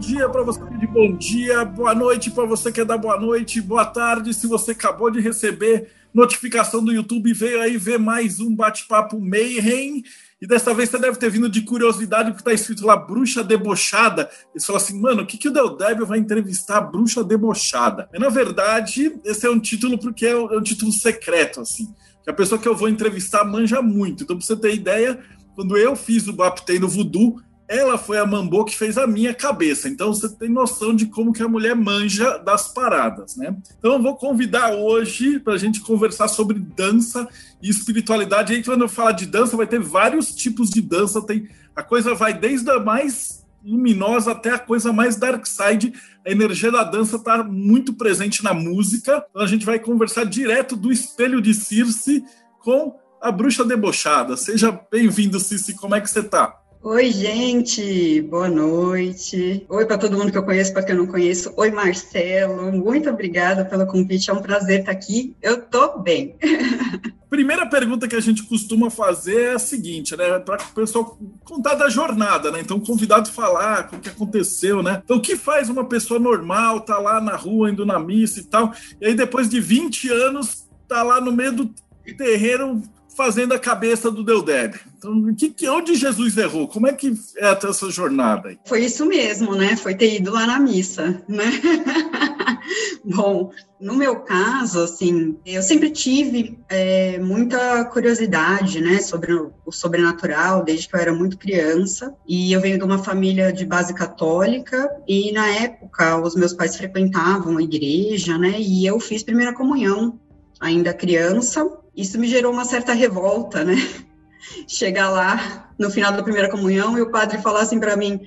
dia para você de bom dia, boa noite para você que é da boa noite, boa tarde se você acabou de receber notificação do YouTube veio aí ver mais um bate-papo Mayhem. E dessa vez você deve ter vindo de curiosidade, porque tá escrito lá Bruxa Debochada. Eles falam assim, mano, o que, que o Del Débio vai entrevistar a Bruxa Debochada? E, na verdade, esse é um título porque é um, é título secreto, assim. Que a pessoa que eu vou entrevistar manja muito. Então, pra você ter ideia, quando eu fiz o Baptei no Voodoo, ela foi a Mambô que fez a minha cabeça. Então você tem noção de como que a mulher manja das paradas, né? Então eu vou convidar hoje para a gente conversar sobre dança e espiritualidade. Aí quando eu falar de dança, vai ter vários tipos de dança. Tem a coisa vai desde a mais luminosa até a coisa mais dark side. A energia da dança está muito presente na música. Então a gente vai conversar direto do espelho de Circe com a bruxa debochada. Seja bem-vindo, Circe. Como é que você está? Oi, gente, boa noite. Oi para todo mundo que eu conheço, para quem eu não conheço. Oi, Marcelo, muito obrigada pelo convite, é um prazer estar aqui. Eu tô bem. Primeira pergunta que a gente costuma fazer é a seguinte, né? Para o pessoal contar da jornada, né? Então, o convidado falar o que aconteceu, né? Então, o que faz uma pessoa normal, tá lá na rua, indo na missa e tal, e aí depois de 20 anos, tá lá no meio do terreiro fazendo a cabeça do Deudeb. Então, que, que, onde Jesus errou? Como é que é essa jornada? Foi isso mesmo, né? Foi ter ido lá na missa, né? Bom, no meu caso, assim, eu sempre tive é, muita curiosidade, né, sobre o sobrenatural, desde que eu era muito criança. E eu venho de uma família de base católica, e na época os meus pais frequentavam a igreja, né, e eu fiz primeira comunhão ainda criança, isso me gerou uma certa revolta, né? Chegar lá no final da primeira comunhão e o padre falar assim para mim: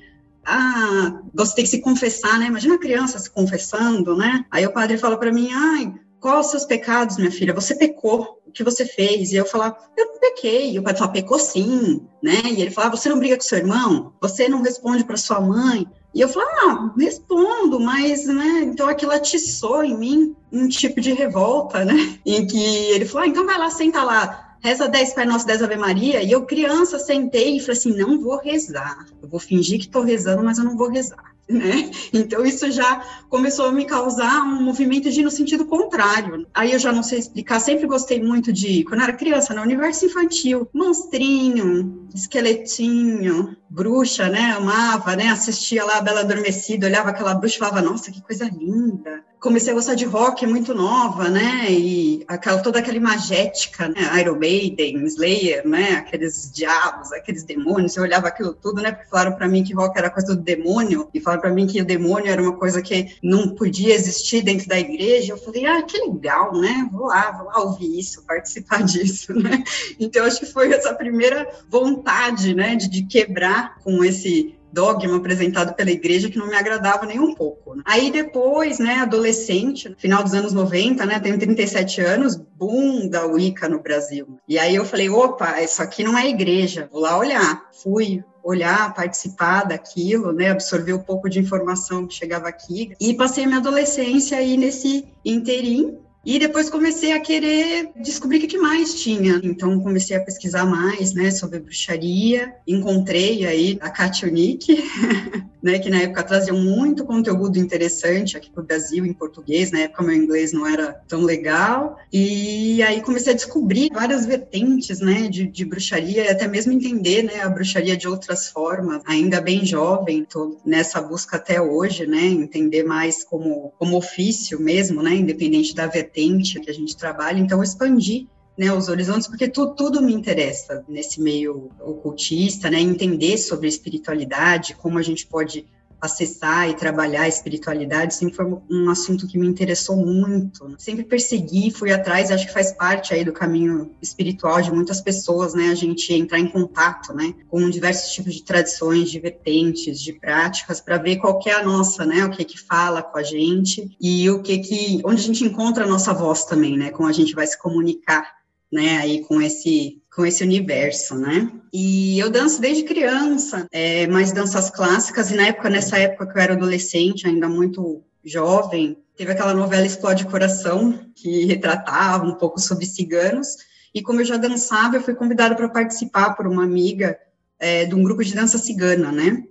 Ah, você tem que se confessar, né? Imagina a criança se confessando, né? Aí o padre fala para mim: Ai, quais os seus pecados, minha filha? Você pecou, o que você fez? E eu falar, eu não pequei. E o padre fala, pecou sim, né? E ele fala, você não briga com seu irmão? Você não responde para sua mãe? E eu falo, ah, respondo, mas, né, então aquilo atiçou em mim um tipo de revolta, né, em que ele falou, ah, então vai lá, senta lá, reza 10 Pai Nosso, 10 Ave Maria, e eu, criança, sentei e falei assim, não vou rezar, eu vou fingir que estou rezando, mas eu não vou rezar né? Então isso já começou a me causar um movimento de ir no sentido contrário. Aí eu já não sei explicar, sempre gostei muito de, quando era criança, no universo infantil, monstrinho, esqueletinho, bruxa, né? Amava, né? Assistia lá a Bela Adormecida, olhava aquela bruxa e falava, nossa, que coisa linda comecei a gostar de rock muito nova, né? E aquela, toda aquela imagética, né? Iron Maiden, Slayer, né? Aqueles diabos, aqueles demônios. Eu olhava aquilo tudo, né? Porque falaram para mim que rock era coisa do demônio e falaram para mim que o demônio era uma coisa que não podia existir dentro da igreja. Eu falei, ah, que legal, né? Vou lá, vou lá ouvir isso, participar disso, né? Então acho que foi essa primeira vontade, né? de, de quebrar com esse dogma apresentado pela igreja que não me agradava nem um pouco. Né? Aí depois, né, adolescente, final dos anos 90, né, tenho 37 anos, boom da Wicca no Brasil. E aí eu falei, opa, isso aqui não é igreja, vou lá olhar. Fui, olhar, participar daquilo, né, absorver um pouco de informação que chegava aqui e passei minha adolescência aí nesse interim e depois comecei a querer descobrir o que mais tinha. Então comecei a pesquisar mais, né, sobre bruxaria. Encontrei aí a Katia Unique, né, que na época trazia muito conteúdo interessante aqui para o Brasil em português. Na época meu inglês não era tão legal. E aí comecei a descobrir várias vertentes, né, de, de bruxaria e até mesmo entender, né, a bruxaria de outras formas. Ainda bem jovem, estou nessa busca até hoje, né, entender mais como como ofício mesmo, né, independente da vertente vertente que a gente trabalha, então expandir né, os horizontes, porque tu, tudo me interessa nesse meio ocultista, né, entender sobre espiritualidade, como a gente pode acessar e trabalhar a espiritualidade sempre foi um assunto que me interessou muito. Sempre persegui, fui atrás, acho que faz parte aí do caminho espiritual de muitas pessoas, né? A gente entrar em contato, né, com diversos tipos de tradições, de vertentes, de práticas para ver qual que é a nossa, né? O que que fala com a gente e o que que onde a gente encontra a nossa voz também, né? Como a gente vai se comunicar né, aí com esse com esse universo, né? E eu danço desde criança, é, mais danças clássicas, e na época, nessa época que eu era adolescente, ainda muito jovem, teve aquela novela Explode Coração, que retratava um pouco sobre ciganos, e como eu já dançava, eu fui convidada para participar por uma amiga é, de um grupo de dança cigana, né?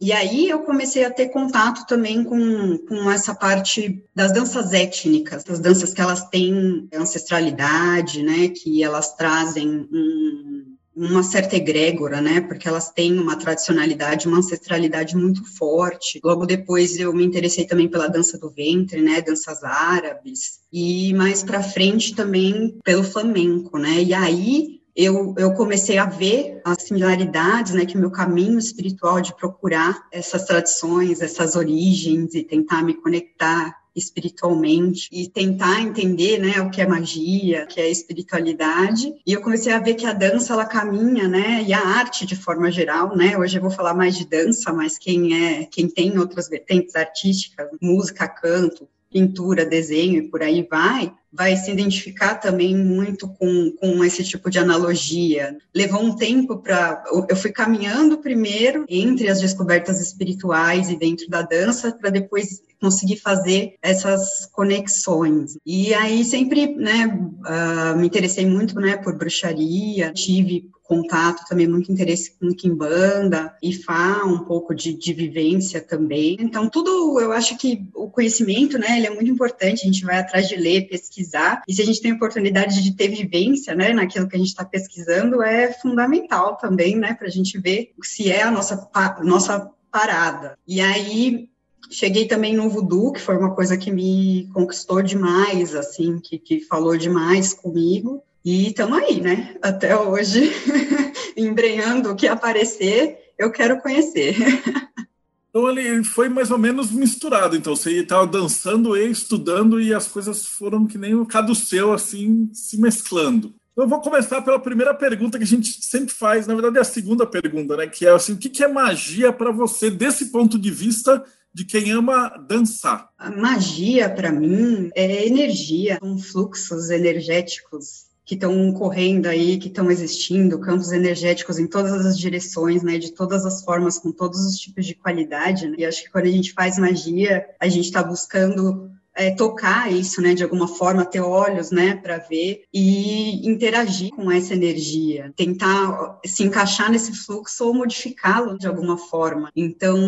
E aí eu comecei a ter contato também com, com essa parte das danças étnicas, das danças que elas têm ancestralidade, né, que elas trazem um, uma certa egrégora, né, porque elas têm uma tradicionalidade, uma ancestralidade muito forte. Logo depois eu me interessei também pela dança do ventre, né, danças árabes, e mais para frente também pelo flamenco, né, e aí eu, eu comecei a ver as similaridades, né, que o meu caminho espiritual de procurar essas tradições, essas origens e tentar me conectar espiritualmente e tentar entender, né, o que é magia, o que é espiritualidade. E eu comecei a ver que a dança ela caminha, né, e a arte de forma geral, né? Hoje eu vou falar mais de dança, mas quem é, quem tem outras vertentes artísticas, música, canto, pintura, desenho e por aí vai, vai se identificar também muito com, com esse tipo de analogia. Levou um tempo para. Eu fui caminhando primeiro entre as descobertas espirituais e dentro da dança, para depois conseguir fazer essas conexões. E aí sempre, né, uh, me interessei muito, né, por bruxaria, tive contato também, muito interesse com Kimbanda, Ifá, um pouco de, de vivência também. Então, tudo, eu acho que o conhecimento, né, ele é muito importante, a gente vai atrás de ler, pesquisar, e se a gente tem oportunidade de ter vivência, né, naquilo que a gente está pesquisando, é fundamental também, né, para a gente ver se é a nossa, nossa parada. E aí, Cheguei também no voodoo, que foi uma coisa que me conquistou demais, assim, que, que falou demais comigo. E estamos aí, né? Até hoje, embrenhando o que aparecer, eu quero conhecer. Então ele foi mais ou menos misturado. Então você estava dançando e estudando e as coisas foram que nem o caduceu, assim, se mesclando. Então eu vou começar pela primeira pergunta que a gente sempre faz, na verdade é a segunda pergunta, né? Que é assim, o que é magia para você desse ponto de vista de quem ama dançar? A magia para mim é energia, são fluxos energéticos que estão correndo aí, que estão existindo, campos energéticos em todas as direções, né, de todas as formas, com todos os tipos de qualidade, né? e acho que quando a gente faz magia, a gente está buscando é, tocar isso, né, de alguma forma, ter olhos, né, para ver e interagir com essa energia, tentar se encaixar nesse fluxo ou modificá-lo de alguma forma. Então,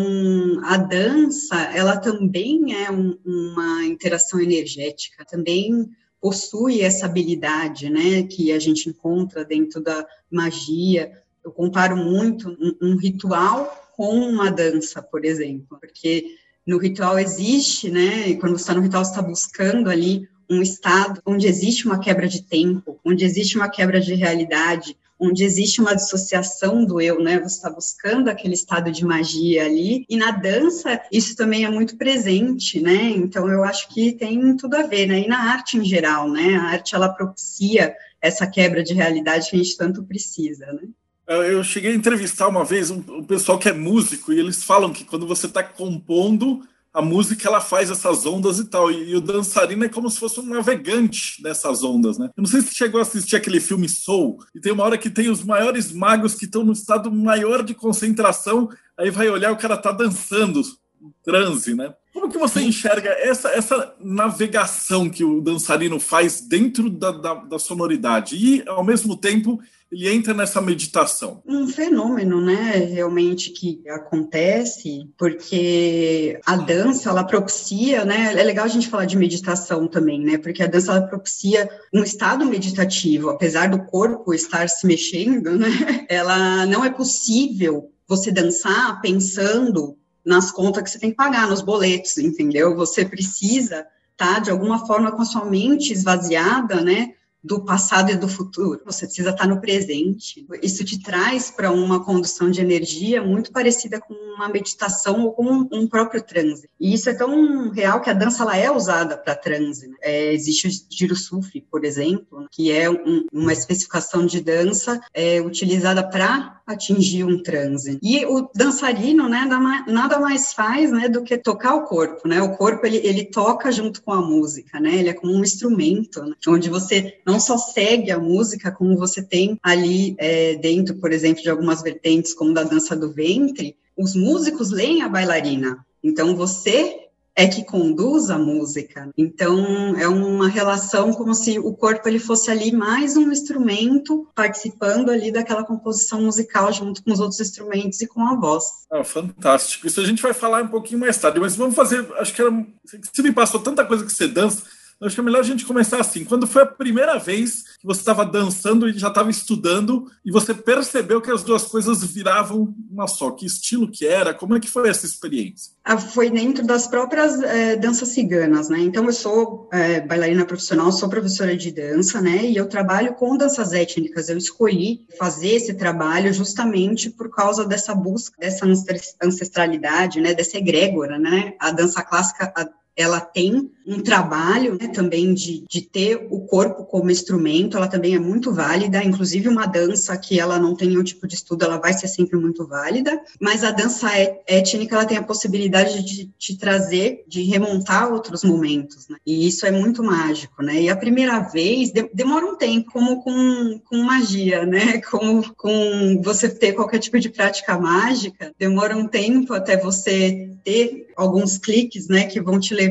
a dança, ela também é um, uma interação energética, também possui essa habilidade, né, que a gente encontra dentro da magia. Eu comparo muito um, um ritual com uma dança, por exemplo, porque no ritual existe, né, e quando você está no ritual, você está buscando ali um estado onde existe uma quebra de tempo, onde existe uma quebra de realidade, onde existe uma dissociação do eu, né? Você está buscando aquele estado de magia ali. E na dança, isso também é muito presente, né? Então, eu acho que tem tudo a ver, né? E na arte em geral, né? A arte, ela propicia essa quebra de realidade que a gente tanto precisa, né? Eu cheguei a entrevistar uma vez um, um pessoal que é músico e eles falam que quando você está compondo, a música ela faz essas ondas e tal. E, e, o dançarino é como se fosse um navegante dessas ondas, né? Eu não sei se chegou a assistir aquele filme Soul, e tem uma hora que tem os maiores magos que estão no estado maior de concentração, aí vai olhar o cara tá dançando, um transe, né? Como que você enxerga essa, essa navegação que o dançarino faz dentro da, da, da sonoridade e, ao mesmo tempo, ele entra nessa meditação? Um fenômeno, né, realmente que acontece, porque a dança, ela propicia, né, é legal a gente falar de meditação também, né, porque a dança, ela propicia um estado meditativo, apesar do corpo estar se mexendo, né, ela não é possível você dançar pensando nas contas que você tem que pagar, nos boletos, entendeu? Você precisa estar, tá, de alguma forma, com a sua mente esvaziada, né, do passado e do futuro. Você precisa estar no presente. Isso te traz para uma condução de energia muito parecida com uma meditação ou com um próprio transe. E isso é tão real que a dança ela é usada para transe. Né? É, existe o giro sufi, por exemplo, que é um, uma especificação de dança é, utilizada para atingir um transe. E o dançarino, né, nada mais faz, né, do que tocar o corpo, né? O corpo ele, ele toca junto com a música, né? Ele é como um instrumento, né? onde você não não só segue a música, como você tem ali é, dentro, por exemplo, de algumas vertentes, como da dança do ventre, os músicos leem a bailarina. Então, você é que conduz a música. Então, é uma relação como se o corpo ele fosse ali mais um instrumento participando ali daquela composição musical junto com os outros instrumentos e com a voz. Ah, fantástico. Isso a gente vai falar um pouquinho mais tarde, mas vamos fazer, acho que era, você me passou tanta coisa que você dança, acho que é melhor a gente começar assim. Quando foi a primeira vez que você estava dançando e já estava estudando e você percebeu que as duas coisas viravam uma só? Que estilo que era? Como é que foi essa experiência? Ah, foi dentro das próprias é, danças ciganas, né? Então, eu sou é, bailarina profissional, sou professora de dança, né? E eu trabalho com danças étnicas. Eu escolhi fazer esse trabalho justamente por causa dessa busca, dessa ancestralidade, né? Dessa egrégora, né? A dança clássica, a ela tem um trabalho né, também de, de ter o corpo como instrumento, ela também é muito válida, inclusive uma dança que ela não tem nenhum tipo de estudo, ela vai ser sempre muito válida, mas a dança é, étnica, ela tem a possibilidade de te trazer, de remontar outros momentos, né, e isso é muito mágico, né, e a primeira vez de, demora um tempo, como com, com magia, né, como com você ter qualquer tipo de prática mágica, demora um tempo até você ter alguns cliques, né, que vão te levar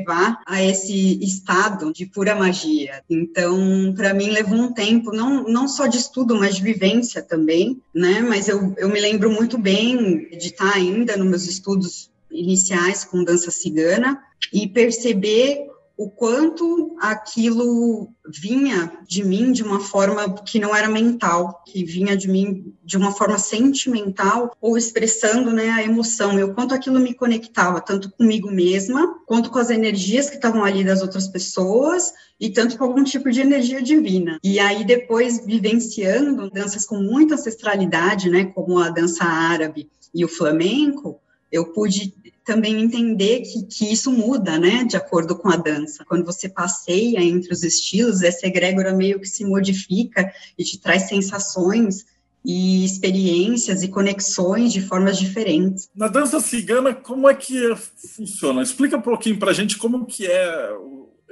a esse estado de pura magia. Então, para mim levou um tempo, não, não só de estudo, mas de vivência também, né, mas eu, eu me lembro muito bem de estar ainda nos meus estudos iniciais com dança cigana e perceber o quanto aquilo vinha de mim de uma forma que não era mental, que vinha de mim de uma forma sentimental ou expressando né, a emoção, e o quanto aquilo me conectava, tanto comigo mesma, quanto com as energias que estavam ali das outras pessoas, e tanto com algum tipo de energia divina. E aí, depois, vivenciando danças com muita ancestralidade, né, como a dança árabe e o flamenco, eu pude também entender que, que isso muda, né, de acordo com a dança. Quando você passeia entre os estilos, essa egrégora meio que se modifica e te traz sensações e experiências e conexões de formas diferentes. Na dança cigana, como é que funciona? Explica um pouquinho para a gente como que é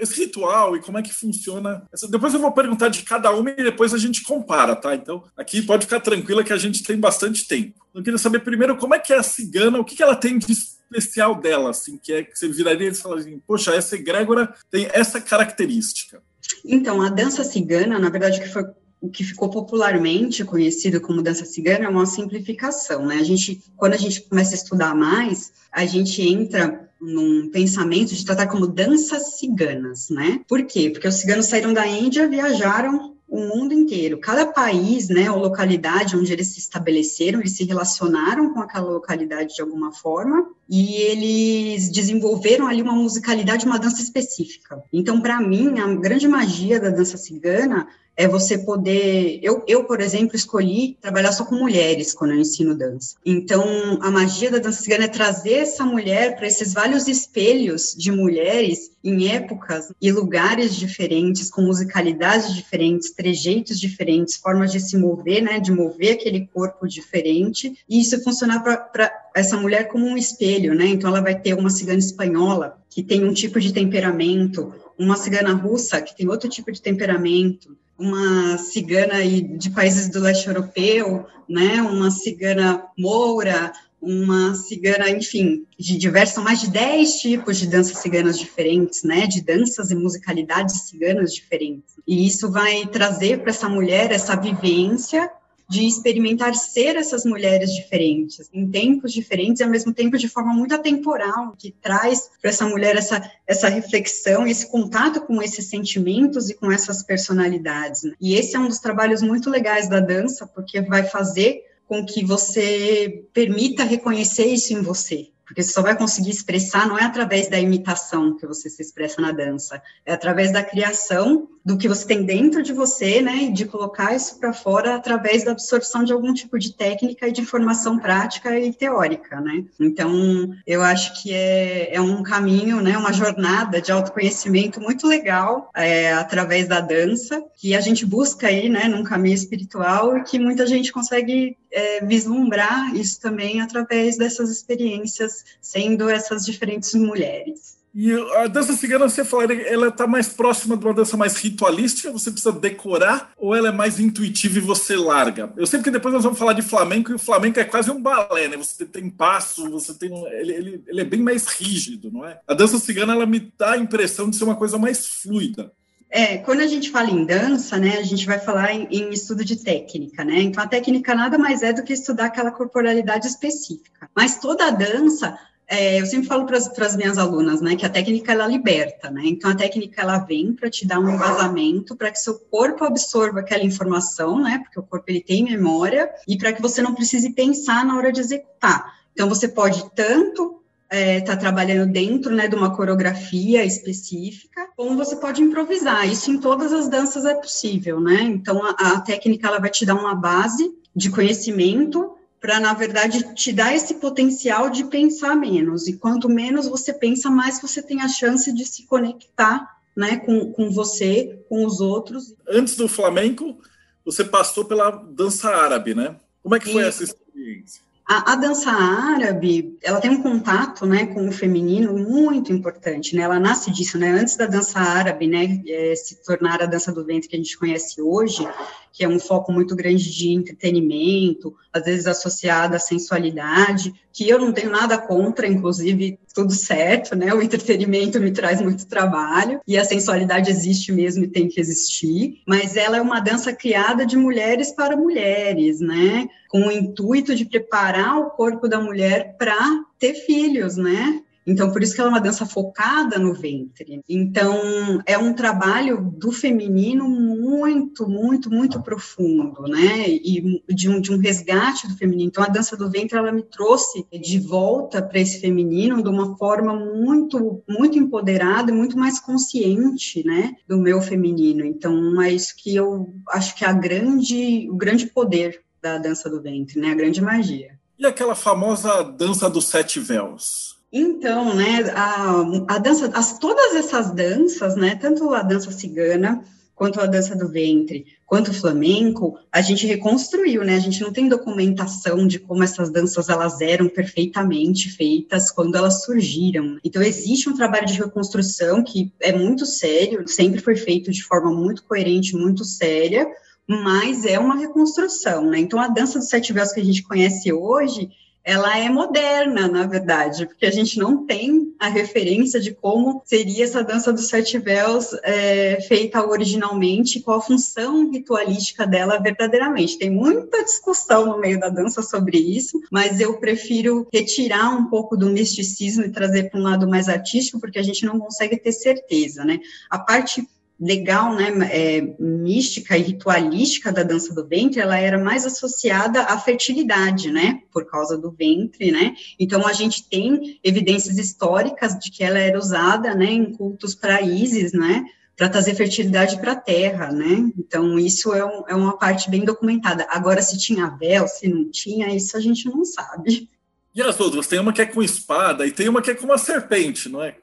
esse ritual e como é que funciona. Depois eu vou perguntar de cada uma e depois a gente compara, tá? Então, aqui pode ficar tranquila que a gente tem bastante tempo. Eu queria saber primeiro como é que é a cigana, o que, que ela tem de especial dela, assim, que é que você viraria e falaria assim, poxa, essa egrégora tem essa característica. Então, a dança cigana, na verdade, que foi o que ficou popularmente conhecido como dança cigana é uma simplificação, né? A gente, quando a gente começa a estudar mais, a gente entra num pensamento de tratar como danças ciganas, né? Por quê? Porque os ciganos saíram da Índia, viajaram o mundo inteiro. Cada país, né, ou localidade onde eles se estabeleceram, eles se relacionaram com aquela localidade de alguma forma e eles desenvolveram ali uma musicalidade, uma dança específica. Então, para mim, a grande magia da dança cigana é você poder. Eu, eu, por exemplo, escolhi trabalhar só com mulheres quando eu ensino dança. Então, a magia da dança cigana é trazer essa mulher para esses vários espelhos de mulheres em épocas e lugares diferentes, com musicalidades diferentes, trejeitos diferentes, formas de se mover, né, de mover aquele corpo diferente, e isso funcionar para essa mulher como um espelho, né? Então, ela vai ter uma cigana espanhola que tem um tipo de temperamento, uma cigana russa que tem outro tipo de temperamento, uma cigana aí de países do leste europeu, né, uma cigana moura, uma cigana, enfim, de diversos, são mais de 10 tipos de danças ciganas diferentes, né, de danças e musicalidades ciganas diferentes. E isso vai trazer para essa mulher essa vivência de experimentar ser essas mulheres diferentes, em tempos diferentes e ao mesmo tempo de forma muito atemporal, que traz para essa mulher essa, essa reflexão, esse contato com esses sentimentos e com essas personalidades. Né? E esse é um dos trabalhos muito legais da dança, porque vai fazer com que você permita reconhecer isso em você, porque você só vai conseguir expressar não é através da imitação que você se expressa na dança, é através da criação do que você tem dentro de você, né, e de colocar isso para fora através da absorção de algum tipo de técnica e de informação prática e teórica, né. Então, eu acho que é, é um caminho, né, uma jornada de autoconhecimento muito legal é, através da dança, que a gente busca aí, né, num caminho espiritual e que muita gente consegue é, vislumbrar isso também através dessas experiências, sendo essas diferentes mulheres. E a dança cigana, você fala, ela está mais próxima de uma dança mais ritualística, você precisa decorar, ou ela é mais intuitiva e você larga? Eu sei que depois nós vamos falar de flamenco, e o flamenco é quase um balé, né? Você tem passo, você tem. Ele, ele, ele é bem mais rígido, não é? A dança cigana, ela me dá a impressão de ser uma coisa mais fluida. É, quando a gente fala em dança, né, a gente vai falar em, em, estudo de técnica, né? Então a técnica nada mais é do que estudar aquela corporalidade específica. Mas toda a dança, é, eu sempre falo para as minhas alunas, né, que a técnica ela liberta, né? Então a técnica ela vem para te dar um embasamento para que seu corpo absorva aquela informação, né? Porque o corpo ele tem memória e para que você não precise pensar na hora de executar. Então você pode tanto está é, tá trabalhando dentro né, de uma coreografia específica, como você pode improvisar. Isso em todas as danças é possível, né? Então a, a técnica ela vai te dar uma base de conhecimento para, na verdade, te dar esse potencial de pensar menos. E quanto menos você pensa, mais você tem a chance de se conectar né, com, com você, com os outros. Antes do flamenco, você passou pela dança árabe, né? Como é que foi essa experiência? A, a, dança árabe, ela tem um contato, né, com o feminino muito importante, né, ela nasce disso, né, antes da dança árabe, né, é, se tornar a dança do ventre que a gente conhece hoje, que é um foco muito grande de entretenimento, às vezes associada à sensualidade, que eu não tenho nada contra, inclusive tudo certo, né? O entretenimento me traz muito trabalho e a sensualidade existe mesmo e tem que existir, mas ela é uma dança criada de mulheres para mulheres, né? Com o intuito de preparar o corpo da mulher para ter filhos, né? Então, por isso que ela é uma dança focada no ventre. Então, é um trabalho do feminino muito, muito, muito profundo, né? E de um, de um resgate do feminino. Então, a dança do ventre, ela me trouxe de volta para esse feminino de uma forma muito, muito empoderada e muito mais consciente, né? Do meu feminino. Então, é isso que eu acho que é a grande, o grande poder da dança do ventre, né? A grande magia. E aquela famosa dança dos sete véus? Então, né, a, a dança, as, todas essas danças, né, tanto a dança cigana, quanto a dança do ventre, quanto o flamenco, a gente reconstruiu, né, a gente não tem documentação de como essas danças, elas eram perfeitamente feitas quando elas surgiram. Então, existe um trabalho de reconstrução que é muito sério, sempre foi feito de forma muito coerente, muito séria, mas é uma reconstrução, né, então a dança dos sete véus que a gente conhece hoje, ela é moderna, na verdade, porque a gente não tem a referência de como seria essa dança dos sete véus é, feita originalmente, qual a função ritualística dela verdadeiramente. Tem muita discussão no meio da dança sobre isso, mas eu prefiro retirar um pouco do misticismo e trazer para um lado mais artístico, porque a gente não consegue ter certeza, né? A parte legal, né, é, mística e ritualística da dança do ventre, ela era mais associada à fertilidade, né, por causa do ventre, né, então a gente tem evidências históricas de que ela era usada, né, em cultos para Ísis, né, para trazer fertilidade para a terra, né, então isso é, um, é uma parte bem documentada. Agora, se tinha véu, se não tinha, isso a gente não sabe. E as outras? Tem uma que é com espada e tem uma que é com uma serpente, não é?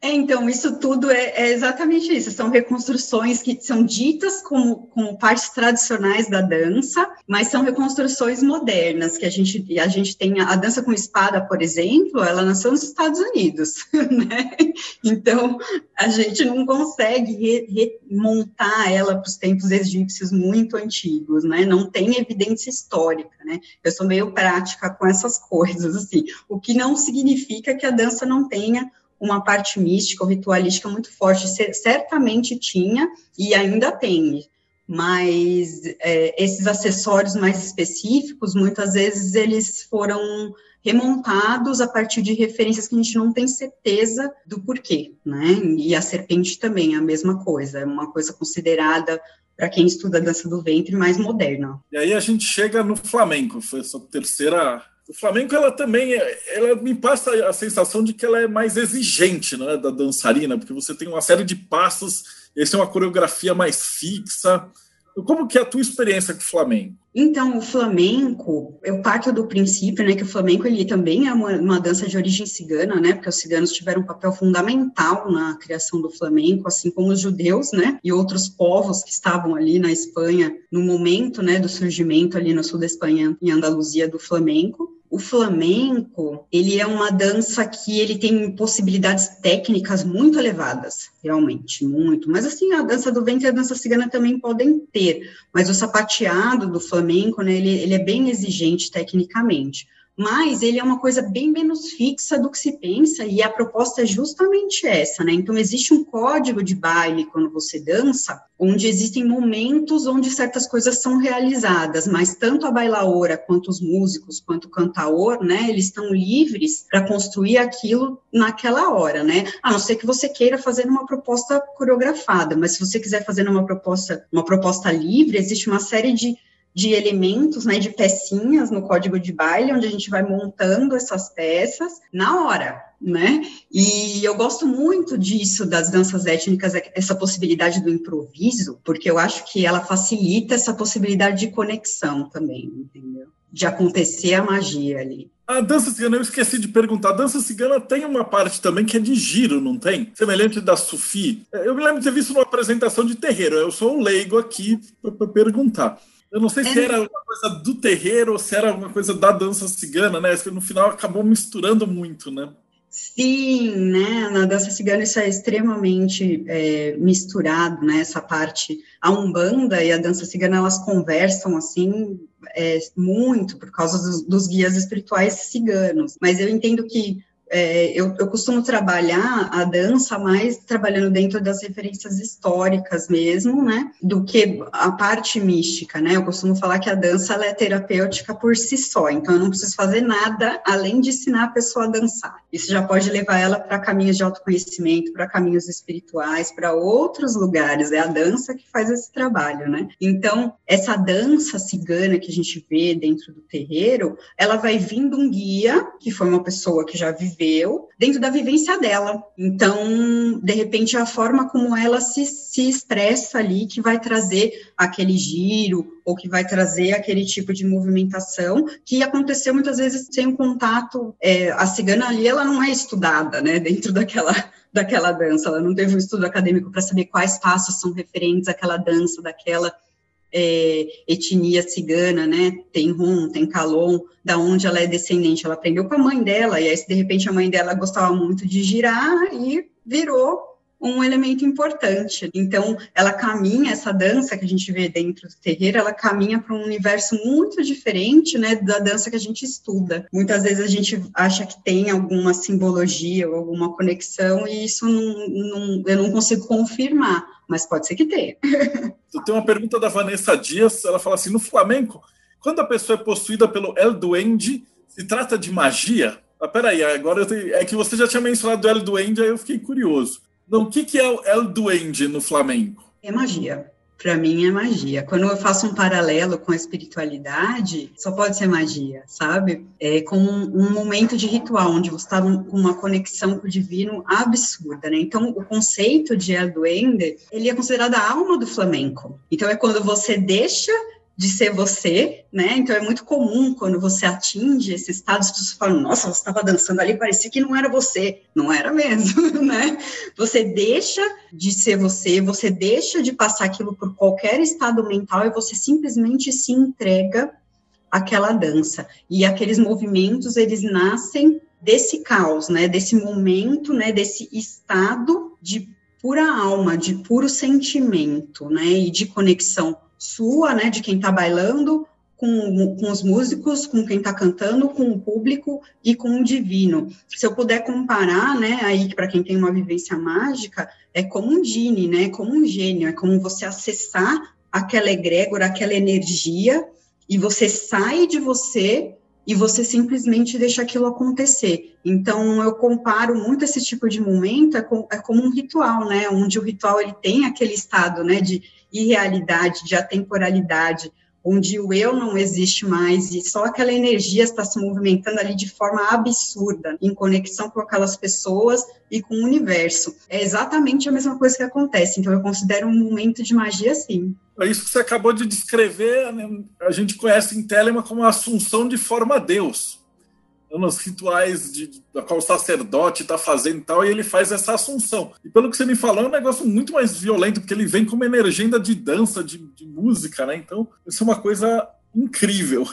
É, então, isso tudo é, é, exatamente isso. São reconstruções que são ditas como, como partes tradicionais da dança, mas são reconstruções modernas, que a gente, a gente tem a, a dança com espada, por exemplo, ela nasceu nos Estados Unidos, né? Então, a gente não consegue re, remontar ela para os tempos egípcios muito antigos, né? Não tem evidência histórica, né? Eu sou meio prática com essas coisas, assim, o que não significa que a dança não tenha uma parte mística ou ritualística muito forte, certamente tinha e ainda tem, mas é, esses acessórios mais específicos, muitas vezes eles foram remontados a partir de referências que a gente não tem certeza do porquê, né? E a serpente também é a mesma coisa, é uma coisa considerada para quem estuda a dança do ventre mais moderna. E aí a gente chega no flamenco, foi a sua terceira o Flamengo, ela também, ela me passa a sensação de que ela é mais exigente, né, da dançarina, porque você tem uma série de passos, esse é uma coreografia mais fixa. Como que é a tua experiência com o Flamengo? Então, o flamenco, eu parto do princípio, né, que o flamenco ele também é uma, uma, dança de origem cigana, né, porque os ciganos tiveram um papel fundamental na criação do flamenco, assim como os judeus, né, e outros povos que estavam ali na Espanha no momento, né, do surgimento ali no sul da Espanha, em Andaluzia, do flamenco. O flamenco, ele é uma dança que ele tem possibilidades técnicas muito elevadas, realmente, muito. Mas assim, a dança do ventre e a dança cigana também podem ter, mas o sapateado do flamenco, né, ele, ele é bem exigente tecnicamente mas ele é uma coisa bem menos fixa do que se pensa, e a proposta é justamente essa, né? Então, existe um código de baile quando você dança, onde existem momentos onde certas coisas são realizadas, mas tanto a bailaora, quanto os músicos, quanto o cantaor, né, eles estão livres para construir aquilo naquela hora, né? A não ser que você queira fazer uma proposta coreografada, mas se você quiser fazer uma proposta, uma proposta livre, existe uma série de de elementos, né, de pecinhas no código de baile, onde a gente vai montando essas peças na hora, né? E eu gosto muito disso das danças étnicas, essa possibilidade do improviso, porque eu acho que ela facilita essa possibilidade de conexão também, entendeu? De acontecer a magia ali. A dança cigana, eu esqueci de perguntar. A dança cigana tem uma parte também que é de giro, não tem? Semelhante da Sufi. Eu me lembro de ter visto numa apresentação de terreiro. Eu sou um leigo aqui para perguntar. Eu não sei se é. era uma coisa do terreiro ou se era uma coisa da dança cigana, né? No final acabou misturando muito, né? Sim, né? Na dança cigana isso é extremamente é, misturado, né? Essa parte, a umbanda e a dança cigana elas conversam assim é, muito por causa dos, dos guias espirituais ciganos. Mas eu entendo que é, eu, eu, costumo trabalhar a dança mais trabalhando dentro das referências históricas mesmo, né, do que a parte mística, né, eu costumo falar que a dança ela é terapêutica por si só, então eu não preciso fazer nada além de ensinar a pessoa a dançar, isso já pode levar ela para caminhos de autoconhecimento, para caminhos espirituais, para outros lugares, é a dança que faz esse trabalho, né, então essa dança cigana que a gente vê dentro do terreiro, ela vai vindo um guia, que foi uma pessoa que já viveu viveu dentro da vivência dela. Então, de repente, a forma como ela se, se expressa ali que vai trazer aquele giro ou que vai trazer aquele tipo de movimentação que aconteceu muitas vezes sem um contato. É, a cigana ali, ela não é estudada, né, dentro daquela daquela dança, ela não teve um estudo acadêmico para saber quais passos são referentes àquela dança, daquela é, etnia cigana, né? Tem Rum, tem Calon, da onde ela é descendente. Ela aprendeu com a mãe dela, e aí, de repente, a mãe dela gostava muito de girar e virou um elemento importante. Então, ela caminha, essa dança que a gente vê dentro do terreiro, ela caminha para um universo muito diferente, né, da dança que a gente estuda. Muitas vezes a gente acha que tem alguma simbologia ou alguma conexão, e isso não, não, eu não consigo confirmar, mas pode ser que tenha. Tem uma pergunta da Vanessa Dias, ela fala assim, no flamenco, quando a pessoa é possuída pelo El Duende, se trata de magia? Ah, peraí, agora tenho... é que você já tinha mencionado o El Duende, aí eu fiquei curioso. Então, o que, que é o El Duende no Flamengo? É magia. Para mim é magia. Quando eu faço um paralelo com a espiritualidade, só pode ser magia, sabe? É como um, um momento de ritual, onde você está com uma conexão com o divino absurda, né? Então, o conceito de El Duende, ele é considerado a alma do flamenco. Então, é quando você deixa de ser você, né? Então é muito comum quando você atinge esse estado, as pessoas falam, nossa, você estava dançando ali, parecia que não era você. Não era mesmo, né? Você deixa de ser você, você deixa de passar aquilo por qualquer estado mental e você simplesmente se entrega àquela dança. E aqueles movimentos, eles nascem desse caos, né? Desse momento, né? Desse estado de pura alma, de puro sentimento, né? E de conexão sua, né, de quem está bailando, com, com os músicos, com quem está cantando, com o público e com o divino. Se eu puder comparar, né, aí para quem tem uma vivência mágica, é como um gene, né, como um gênio, é como você acessar aquela egrégora, aquela energia, e você sai de você e você simplesmente deixa aquilo acontecer. Então, eu comparo muito esse tipo de momento, é, com, é como um ritual, né, onde o ritual ele tem aquele estado, né, de irrealidade, de atemporalidade, onde o eu não existe mais e só aquela energia está se movimentando ali de forma absurda, em conexão com aquelas pessoas e com o universo. É exatamente a mesma coisa que acontece, então eu considero um momento de magia sim. É isso que você acabou de descrever, né? a gente conhece em Telema como a assunção de forma a Deus nos rituais de, da qual o sacerdote está fazendo e tal, e ele faz essa assunção. E pelo que você me falou, é um negócio muito mais violento, porque ele vem com uma energia de dança, de, de música, né? Então, isso é uma coisa incrível.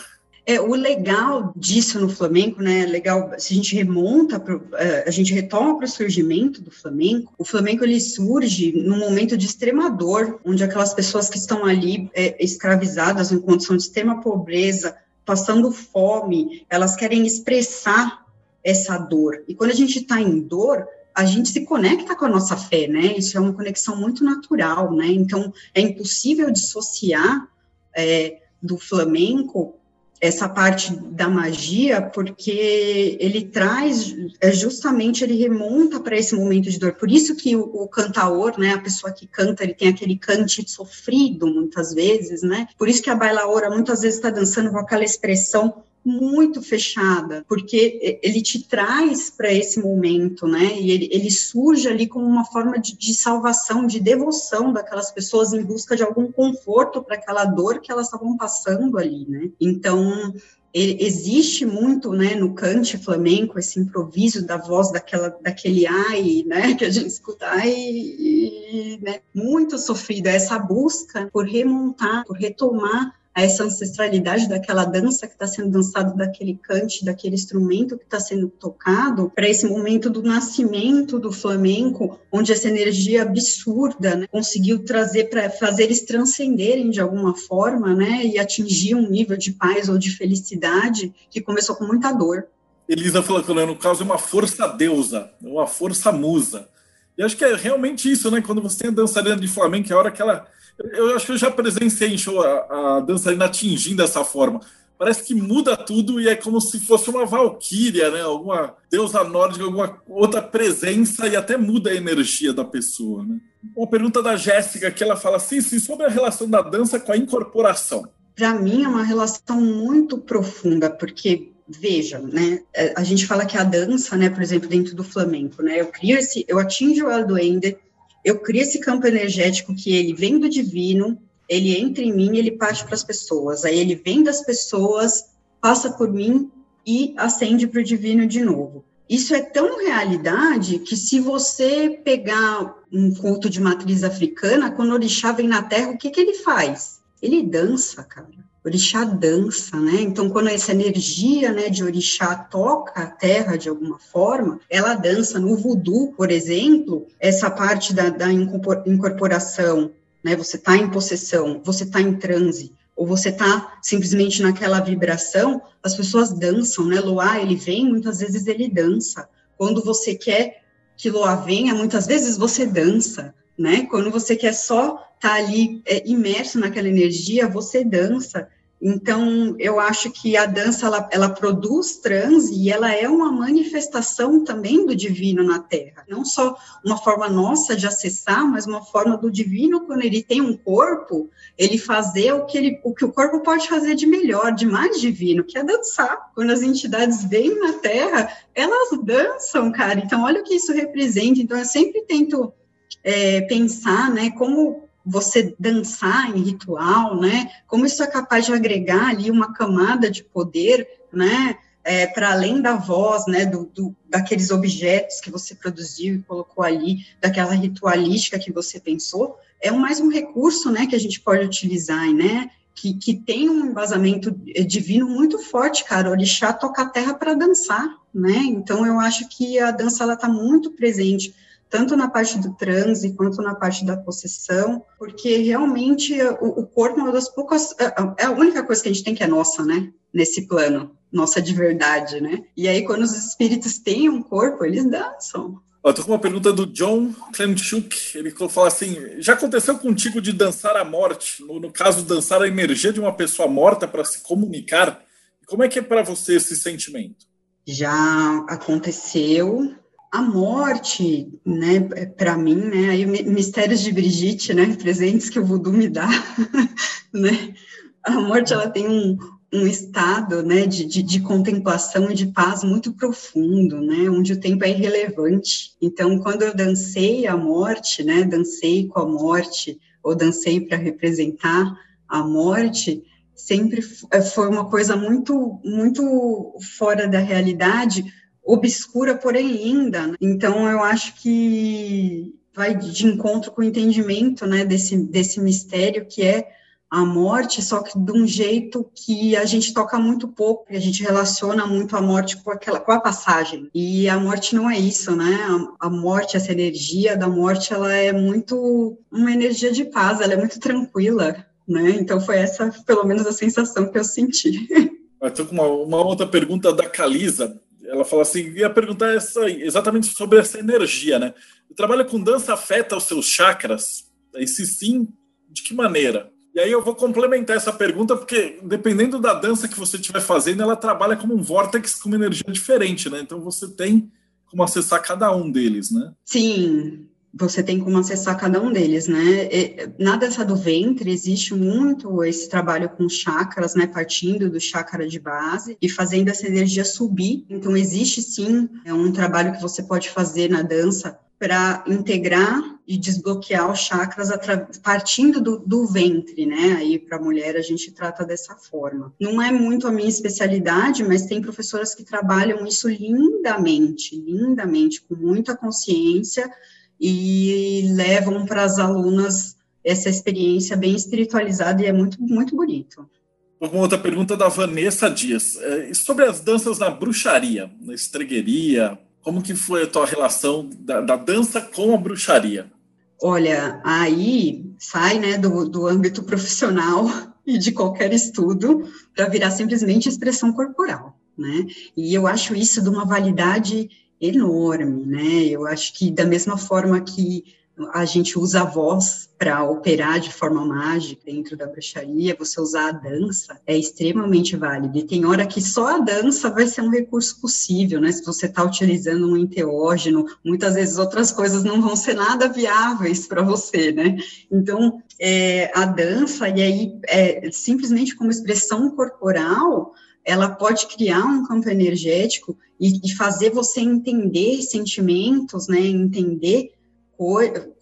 É, o legal disso no flamenco, né, legal, se a gente remonta, pro, é, a gente retoma para o surgimento do flamenco, o flamenco ele surge num momento de extrema dor, onde aquelas pessoas que estão ali é, escravizadas em condição de extrema pobreza, passando fome, elas querem expressar essa dor. E quando a gente está em dor, a gente se conecta com a nossa fé, né? Isso é uma conexão muito natural, né? Então, é impossível dissociar é, do flamenco essa parte da magia, porque ele traz, é justamente, ele remonta para esse momento de dor. Por isso que o, o cantaor, né, a pessoa que canta, ele tem aquele cante sofrido, muitas vezes, né? Por isso que a bailaora muitas vezes está dançando com aquela expressão muito fechada, porque ele te traz para esse momento, né? E ele, ele, surge ali como uma forma de, de, salvação, de devoção daquelas pessoas em busca de algum conforto para aquela dor que elas estavam passando ali, né? Então, existe muito, né, no cante flamenco, esse improviso da voz daquela, daquele ai, né, que a gente escuta, ai, e, né, muito sofrida, essa busca por remontar, por retomar a essa ancestralidade daquela dança que está sendo dançada, daquele cante, daquele instrumento que está sendo tocado, para esse momento do nascimento do flamenco, onde essa energia absurda né, conseguiu trazer para fazer eles transcenderem de alguma forma, né, e atingir um nível de paz ou de felicidade que começou com muita dor. Elisa falou que no caso é uma força deusa, uma força musa. E acho que é realmente isso, né? Quando você tem a dançarina de flamenco, é a hora que ela eu acho que eu já presenciei em show a, a dançarina atingindo dessa forma. Parece que muda tudo e é como se fosse uma valquíria, né? Alguma deusa nórdica, alguma outra presença e até muda a energia da pessoa, né? Uma pergunta da Jéssica que ela fala assim, sim, sobre a relação da dança com a incorporação. Para mim é uma relação muito profunda, porque veja, né? É, a gente fala que a dança, né, por exemplo, dentro do flamenco, né? Eu crio esse, eu atinjo o Eldoende, eu crio esse campo energético que ele vem do divino, ele entra em mim, ele parte para as pessoas. Aí ele vem das pessoas, passa por mim e ascende para o divino de novo. Isso é tão realidade que se você pegar um culto de matriz africana, quando o orixá vem na terra, o que, que ele faz? Ele dança, cara orixá dança, né? Então, quando essa energia, né, de orixá toca a terra de alguma forma, ela dança. No voodoo, por exemplo, essa parte da, da incorporação, né? Você está em possessão, você está em transe, ou você está simplesmente naquela vibração, as pessoas dançam, né? Loá, ele vem, muitas vezes ele dança. Quando você quer que Loá venha, muitas vezes você dança, né? Quando você quer só estar tá ali é, imerso naquela energia, você dança. Então, eu acho que a dança, ela, ela, produz transe e ela é uma manifestação também do divino na Terra. Não só uma forma nossa de acessar, mas uma forma do divino, quando ele tem um corpo, ele fazer o que, ele, o, que o corpo pode fazer de melhor, de mais divino, que é dançar. Quando as entidades vêm na Terra, elas dançam, cara. Então, olha o que isso representa. Então, eu sempre tento é, pensar, né, como você dançar em ritual, né? Como isso é capaz de agregar ali uma camada de poder, né? É, para além da voz, né, do, do, daqueles objetos que você produziu e colocou ali, daquela ritualística que você pensou, é mais um recurso, né, que a gente pode utilizar, né, que, que tem um embasamento divino muito forte, cara, o orixá toca a terra para dançar, né, então eu acho que a dança, ela está muito presente tanto na parte do transe quanto na parte da possessão, porque realmente o, o corpo é uma das poucas, é, é a única coisa que a gente tem que é nossa, né? Nesse plano, nossa de verdade, né? E aí, quando os espíritos têm um corpo, eles dançam. Eu tô com uma pergunta do John Klemchuk. Ele fala assim: já aconteceu contigo de dançar a morte? No, no caso, dançar a energia de uma pessoa morta para se comunicar? Como é que é para você esse sentimento? Já aconteceu, a morte, né, para mim, né, aí mistérios de Brigitte, né, presentes que o voodoo me dá, né, a morte, ela tem um, um estado, né, de, de, de, contemplação e de paz muito profundo, né, onde o tempo é irrelevante. Então, quando eu dancei a morte, né, dancei com a morte, ou dancei para representar a morte, sempre foi uma coisa muito, muito fora da realidade, obscura, porém linda. Né? Então, eu acho que vai de encontro com o entendimento né, desse, desse mistério que é a morte, só que de um jeito que a gente toca muito pouco, a gente relaciona muito a morte com aquela com a passagem. E a morte não é isso, né? A, a morte, essa energia da morte, ela é muito uma energia de paz, ela é muito tranquila, né? Então foi essa, pelo menos, a sensação que eu senti. Estou com uma, uma, outra pergunta da Calisa. Ela fala assim: ia perguntar essa, exatamente sobre essa energia, né? O trabalho com dança afeta os seus chakras? E se sim, de que maneira? E aí eu vou complementar essa pergunta, porque dependendo da dança que você estiver fazendo, ela trabalha como um vórtex com uma energia diferente, né? Então você tem como acessar cada um deles, né? Sim, você tem como acessar cada um deles, né? Na dança do ventre existe muito esse trabalho com chakras, né? Partindo do chakra de base e fazendo essa energia subir. Então existe sim é um trabalho que você pode fazer na dança para integrar e desbloquear os chakras partindo do, do, ventre, né? Aí para a mulher a gente trata dessa forma. Não é muito a minha especialidade, mas tem professoras que trabalham isso lindamente, lindamente, com muita consciência e levam para as alunas essa experiência bem espiritualizada e é muito, muito bonito. Uma outra pergunta da Vanessa Dias. É, sobre as danças na bruxaria, na estregueria, como que foi a tua relação da, da dança com a bruxaria? Olha, aí sai né, do, do âmbito profissional e de qualquer estudo para virar simplesmente expressão corporal, né? E eu acho isso de uma validade enorme, né? Eu acho que da mesma forma que a gente usa a voz para operar de forma mágica dentro da bruxaria, você usar a dança é extremamente válido. E tem hora que só a dança vai ser um recurso possível, né? Se você está utilizando um enteógeno, muitas vezes outras coisas não vão ser nada viáveis para você, né? Então, é, a dança, e aí, é, simplesmente como expressão corporal, ela pode criar um campo energético e, e fazer você entender sentimentos, né? Entender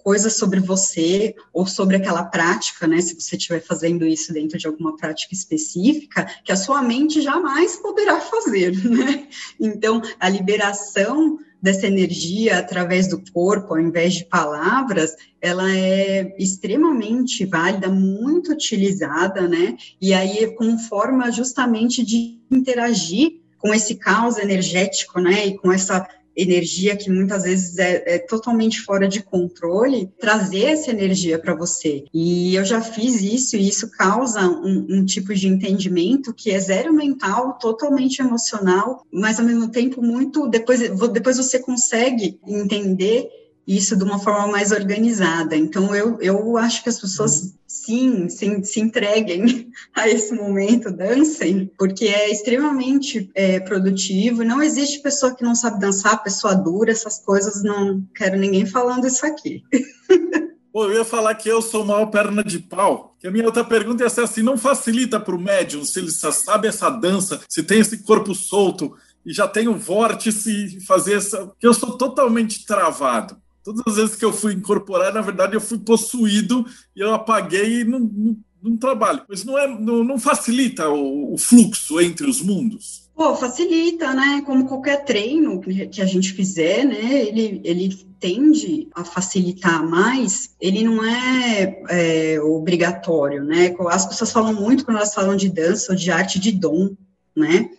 coisas sobre você ou sobre aquela prática, né? Se você estiver fazendo isso dentro de alguma prática específica, que a sua mente jamais poderá fazer, né? Então, a liberação dessa energia através do corpo, ao invés de palavras, ela é extremamente válida, muito utilizada, né? E aí, com forma justamente de interagir com esse caos energético, né? E com essa energia que muitas vezes é, é totalmente fora de controle, trazer essa energia para você. E eu já fiz isso e isso causa um, um, tipo de entendimento que é zero mental, totalmente emocional, mas ao mesmo tempo muito. Depois, depois você consegue entender isso de uma forma mais organizada. Então, eu, eu acho que as pessoas, sim, se, se entreguem a esse momento, dancem, porque é extremamente é, produtivo. Não existe pessoa que não sabe dançar, pessoa dura, essas coisas, não quero ninguém falando isso aqui. Pô, eu ia falar que eu sou maior perna de pau. Que a minha outra pergunta ia ser assim: não facilita para o médium se ele só sabe essa dança, se tem esse corpo solto e já tem o vórtice fazer essa. Que eu sou totalmente travado. Todas as vezes que eu fui incorporar, na verdade, eu fui possuído e eu apaguei e não, não, não trabalho. Mas não, é, não, não facilita o, o, fluxo entre os mundos? Pô, facilita, né? Como qualquer treino que a gente fizer, né? Ele, ele tende a facilitar mais, ele não é, é obrigatório, né? As pessoas falam muito quando elas falam de dança ou de arte de dom, né?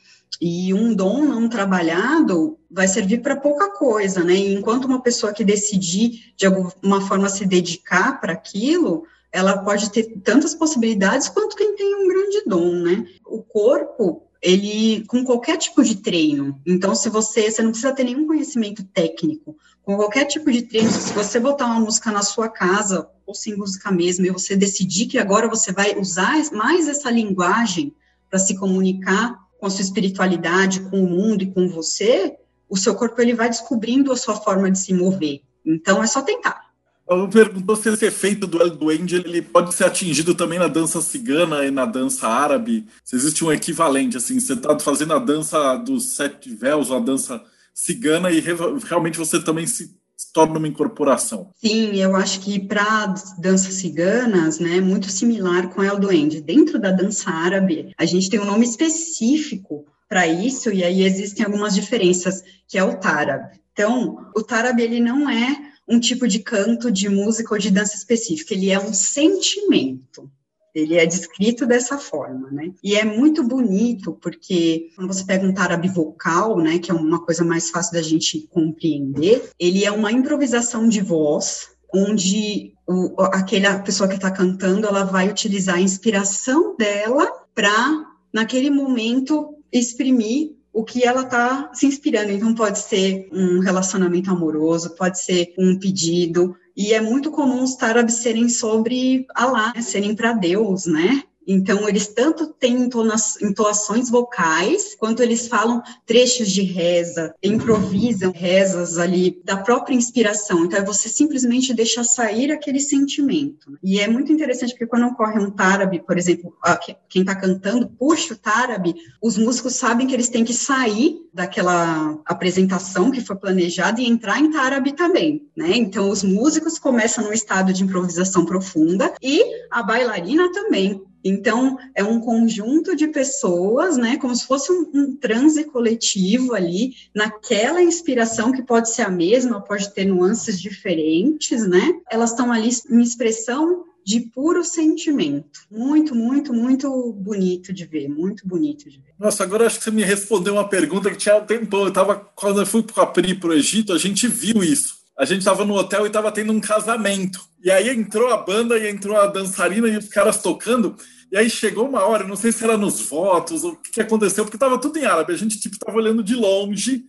E um dom não trabalhado vai servir para pouca coisa, né? E enquanto uma pessoa que decidir de alguma forma se dedicar para aquilo, ela pode ter tantas possibilidades quanto quem tem um grande dom, né? O corpo, ele com qualquer tipo de treino. Então, se você, você não precisa ter nenhum conhecimento técnico, com qualquer tipo de treino, se você botar uma música na sua casa ou sem música mesmo, e você decidir que agora você vai usar mais essa linguagem para se comunicar com a sua espiritualidade, com o mundo e com você, o seu corpo ele vai descobrindo a sua forma de se mover. Então é só tentar. Eu perguntou se esse efeito do El Duende ele pode ser atingido também na dança cigana e na dança árabe. Se existe um equivalente, assim, você está fazendo a dança dos sete véus, a dança cigana, e realmente você também se torna uma incorporação. Sim, eu acho que para danças ciganas, né, muito similar com El Duende. Dentro da dança árabe, a gente tem um nome específico para isso, e aí existem algumas diferenças, que é o tarab. Então, o tarab, ele não é um tipo de canto, de música ou de dança específica, ele é um sentimento. Ele é descrito dessa forma, né? E é muito bonito porque quando você pega um tarabi vocal, né, que é uma coisa mais fácil da gente compreender, ele é uma improvisação de voz onde o, aquela pessoa que está cantando, ela vai utilizar a inspiração dela para naquele momento exprimir o que ela está se inspirando. Então, pode ser um relacionamento amoroso, pode ser um pedido, e é muito comum os árabes serem sobre Allah, né, serem para Deus, né? Então, eles tanto têm entoações vocais, quanto eles falam trechos de reza, improvisam rezas ali da própria inspiração. Então, é você simplesmente deixa sair aquele sentimento. E é muito interessante porque quando ocorre um tárabe, por exemplo, quem está cantando puxa o tárabe, os músicos sabem que eles têm que sair daquela apresentação que foi planejada e entrar em tárabe também, né? Então, os músicos começam no estado de improvisação profunda e a bailarina também. Então, é um conjunto de pessoas, né, como se fosse um, um, transe coletivo ali, naquela inspiração que pode ser a mesma, pode ter nuances diferentes, né? Elas estão ali em expressão de puro sentimento. Muito, muito, muito bonito de ver, muito bonito de ver. Nossa, agora acho que você me respondeu uma pergunta que tinha um tempão. Eu tava, quando eu fui para a Pri para o Egito, a gente viu isso. A gente estava no hotel e estava tendo um casamento. E aí entrou a banda e entrou a dançarina e os caras tocando. E aí chegou uma hora, não sei se era nos votos ou o que, que aconteceu, porque estava tudo em árabe. A gente tipo estava olhando de longe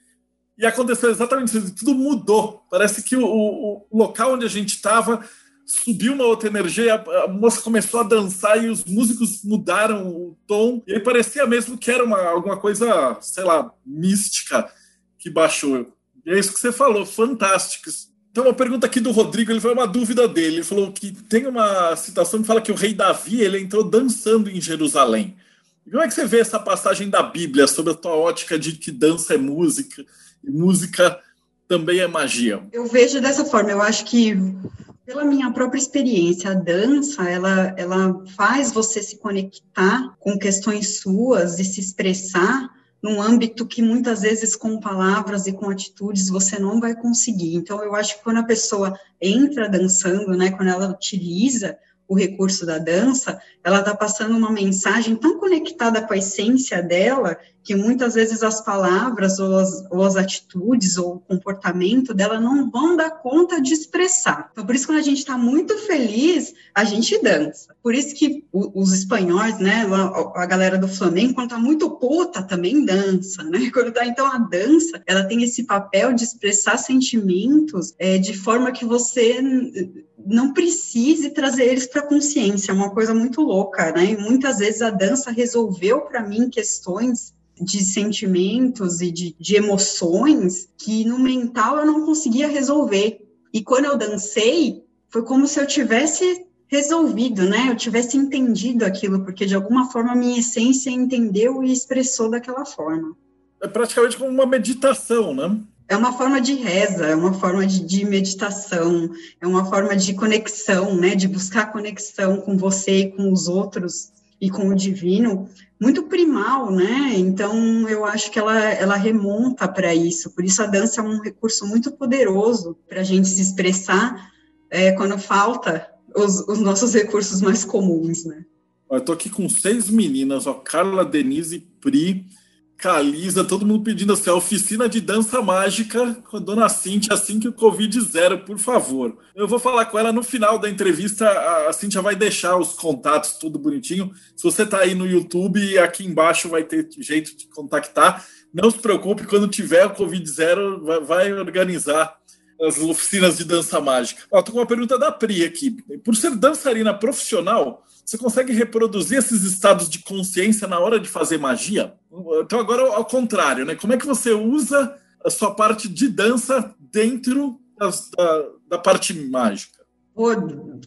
e aconteceu exatamente isso. Tudo mudou. Parece que o, o, local onde a gente estava subiu uma outra energia, a, a, moça começou a dançar e os músicos mudaram o tom, e aí parecia mesmo que era uma, alguma coisa, sei lá, mística que baixou. E é isso que você falou, fantástico. Então, uma pergunta aqui do Rodrigo, ele foi uma dúvida dele. Ele falou que tem uma citação que fala que o rei Davi ele entrou dançando em Jerusalém. como é que você vê essa passagem da Bíblia sobre a tua ótica de que dança é música e música também é magia? Eu vejo dessa forma. Eu acho que pela minha própria experiência, a dança, ela, ela faz você se conectar com questões suas e se expressar num âmbito que muitas vezes com palavras e com atitudes você não vai conseguir. Então, eu acho que quando a pessoa entra dançando, né, quando ela utiliza o recurso da dança, ela está passando uma mensagem tão conectada com a essência dela que muitas vezes as palavras ou as, ou as, atitudes ou o comportamento dela não vão dar conta de expressar. Então, por isso, quando a gente está muito feliz, a gente dança. Por isso que os espanhóis, né, a galera do Flamengo, quando está muito puta, também dança, né? Quando tá, então, a dança, ela tem esse papel de expressar sentimentos é, de forma que você não precise trazer eles para a consciência, é uma coisa muito louca, né? E muitas vezes a dança resolveu para mim questões de sentimentos e de, de emoções que no mental eu não conseguia resolver. E quando eu dancei, foi como se eu tivesse resolvido, né? Eu tivesse entendido aquilo, porque de alguma forma a minha essência entendeu e expressou daquela forma. É praticamente como uma meditação, né? É uma forma de reza, é uma forma de, de, meditação, é uma forma de conexão, né? De buscar conexão com você e com os outros e com o divino, muito primal, né? Então, eu acho que ela, ela remonta para isso. Por isso, a dança é um recurso muito poderoso para a gente se expressar é, quando falta os, os, nossos recursos mais comuns, né? Eu tô aqui com seis meninas, ó, Carla, Denise, Pri, Calisa, todo mundo pedindo assim, a oficina de dança mágica com a dona Cintia, assim que o Covid zero, por favor. Eu vou falar com ela no final da entrevista, a Cintia vai deixar os contatos tudo bonitinho. Se você está aí no YouTube, aqui embaixo vai ter jeito de contactar. Não se preocupe, quando tiver o Covid zero, vai organizar as oficinas de dança mágica. Ó, tô com uma pergunta da Pri aqui. Por ser dançarina profissional, você consegue reproduzir esses estados de consciência na hora de fazer magia? Então, agora ao contrário, né? Como é que você usa a sua parte de dança dentro das, da, da parte mágica?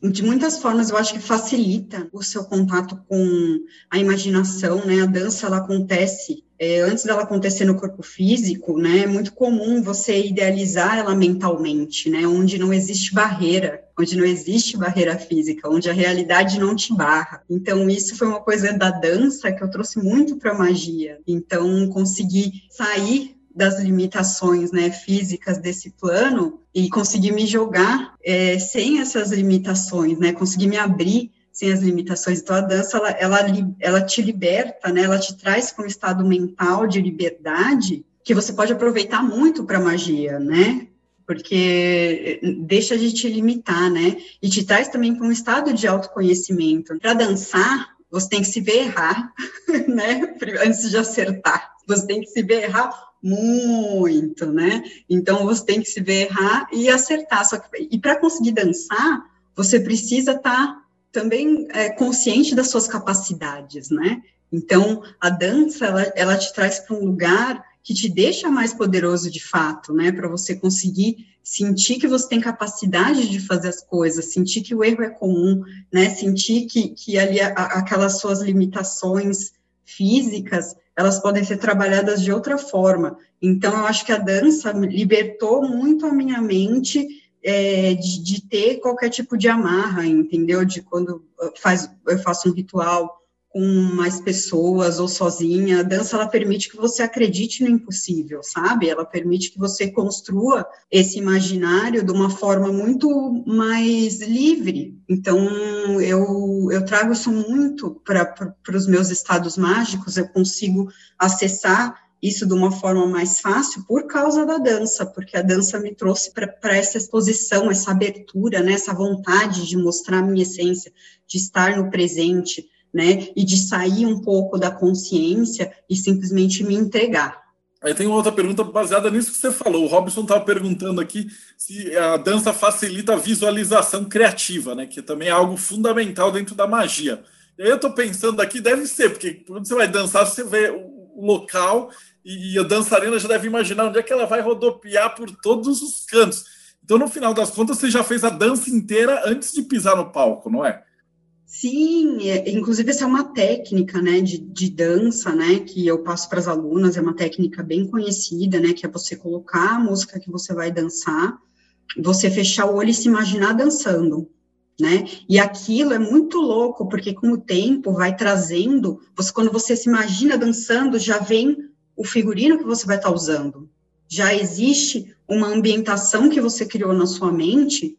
de muitas formas, eu acho que facilita o seu contato com a imaginação, né? A dança, ela acontece é, antes dela acontecer no corpo físico, né, é muito comum você idealizar ela mentalmente, né, onde não existe barreira, onde não existe barreira física, onde a realidade não te barra. Então, isso foi uma coisa da dança que eu trouxe muito para a magia. Então, conseguir sair das limitações né, físicas desse plano e conseguir me jogar é, sem essas limitações, né, conseguir me abrir sem as limitações. Então, a dança, ela, ela, ela te liberta, né? Ela te traz para um estado mental de liberdade que você pode aproveitar muito para magia, né? Porque deixa de te limitar, né? E te traz também para um estado de autoconhecimento. Para dançar, você tem que se ver errar, né? Antes de acertar. Você tem que se ver errar muito, né? Então você tem que se ver errar e acertar. Só que, e para conseguir dançar, você precisa estar tá também é, consciente das suas capacidades, né? Então, a dança, ela, ela te traz para um lugar que te deixa mais poderoso de fato, né? Para você conseguir sentir que você tem capacidade de fazer as coisas, sentir que o erro é comum, né? Sentir que, que ali a, aquelas suas limitações físicas, elas podem ser trabalhadas de outra forma. Então, eu acho que a dança libertou muito a minha mente é, de, de, ter qualquer tipo de amarra, entendeu? De quando faz, eu faço um ritual com mais pessoas ou sozinha, a dança ela permite que você acredite no impossível, sabe? Ela permite que você construa esse imaginário de uma forma muito mais livre. Então, eu, eu trago isso muito para os meus estados mágicos, eu consigo acessar isso de uma forma mais fácil por causa da dança, porque a dança me trouxe para essa exposição, essa abertura, né, essa vontade de mostrar a minha essência, de estar no presente, né, e de sair um pouco da consciência e simplesmente me entregar. Aí tem uma outra pergunta baseada nisso que você falou. O Robson estava perguntando aqui se a dança facilita a visualização criativa, né, que também é algo fundamental dentro da magia. Eu estou pensando aqui, deve ser, porque quando você vai dançar, você vê local e a dançarina já deve imaginar onde é que ela vai rodopiar por todos os cantos. Então, no final das contas, você já fez a dança inteira antes de pisar no palco, não é? Sim, é, inclusive essa é uma técnica, né, de, de dança, né, que eu passo para as alunas, é uma técnica bem conhecida, né, que é você colocar a música que você vai dançar, você fechar o olho e se imaginar dançando, né? E aquilo é muito louco, porque com o tempo vai trazendo, você, quando você se imagina dançando, já vem o figurino que você vai estar tá usando. Já existe uma ambientação que você criou na sua mente,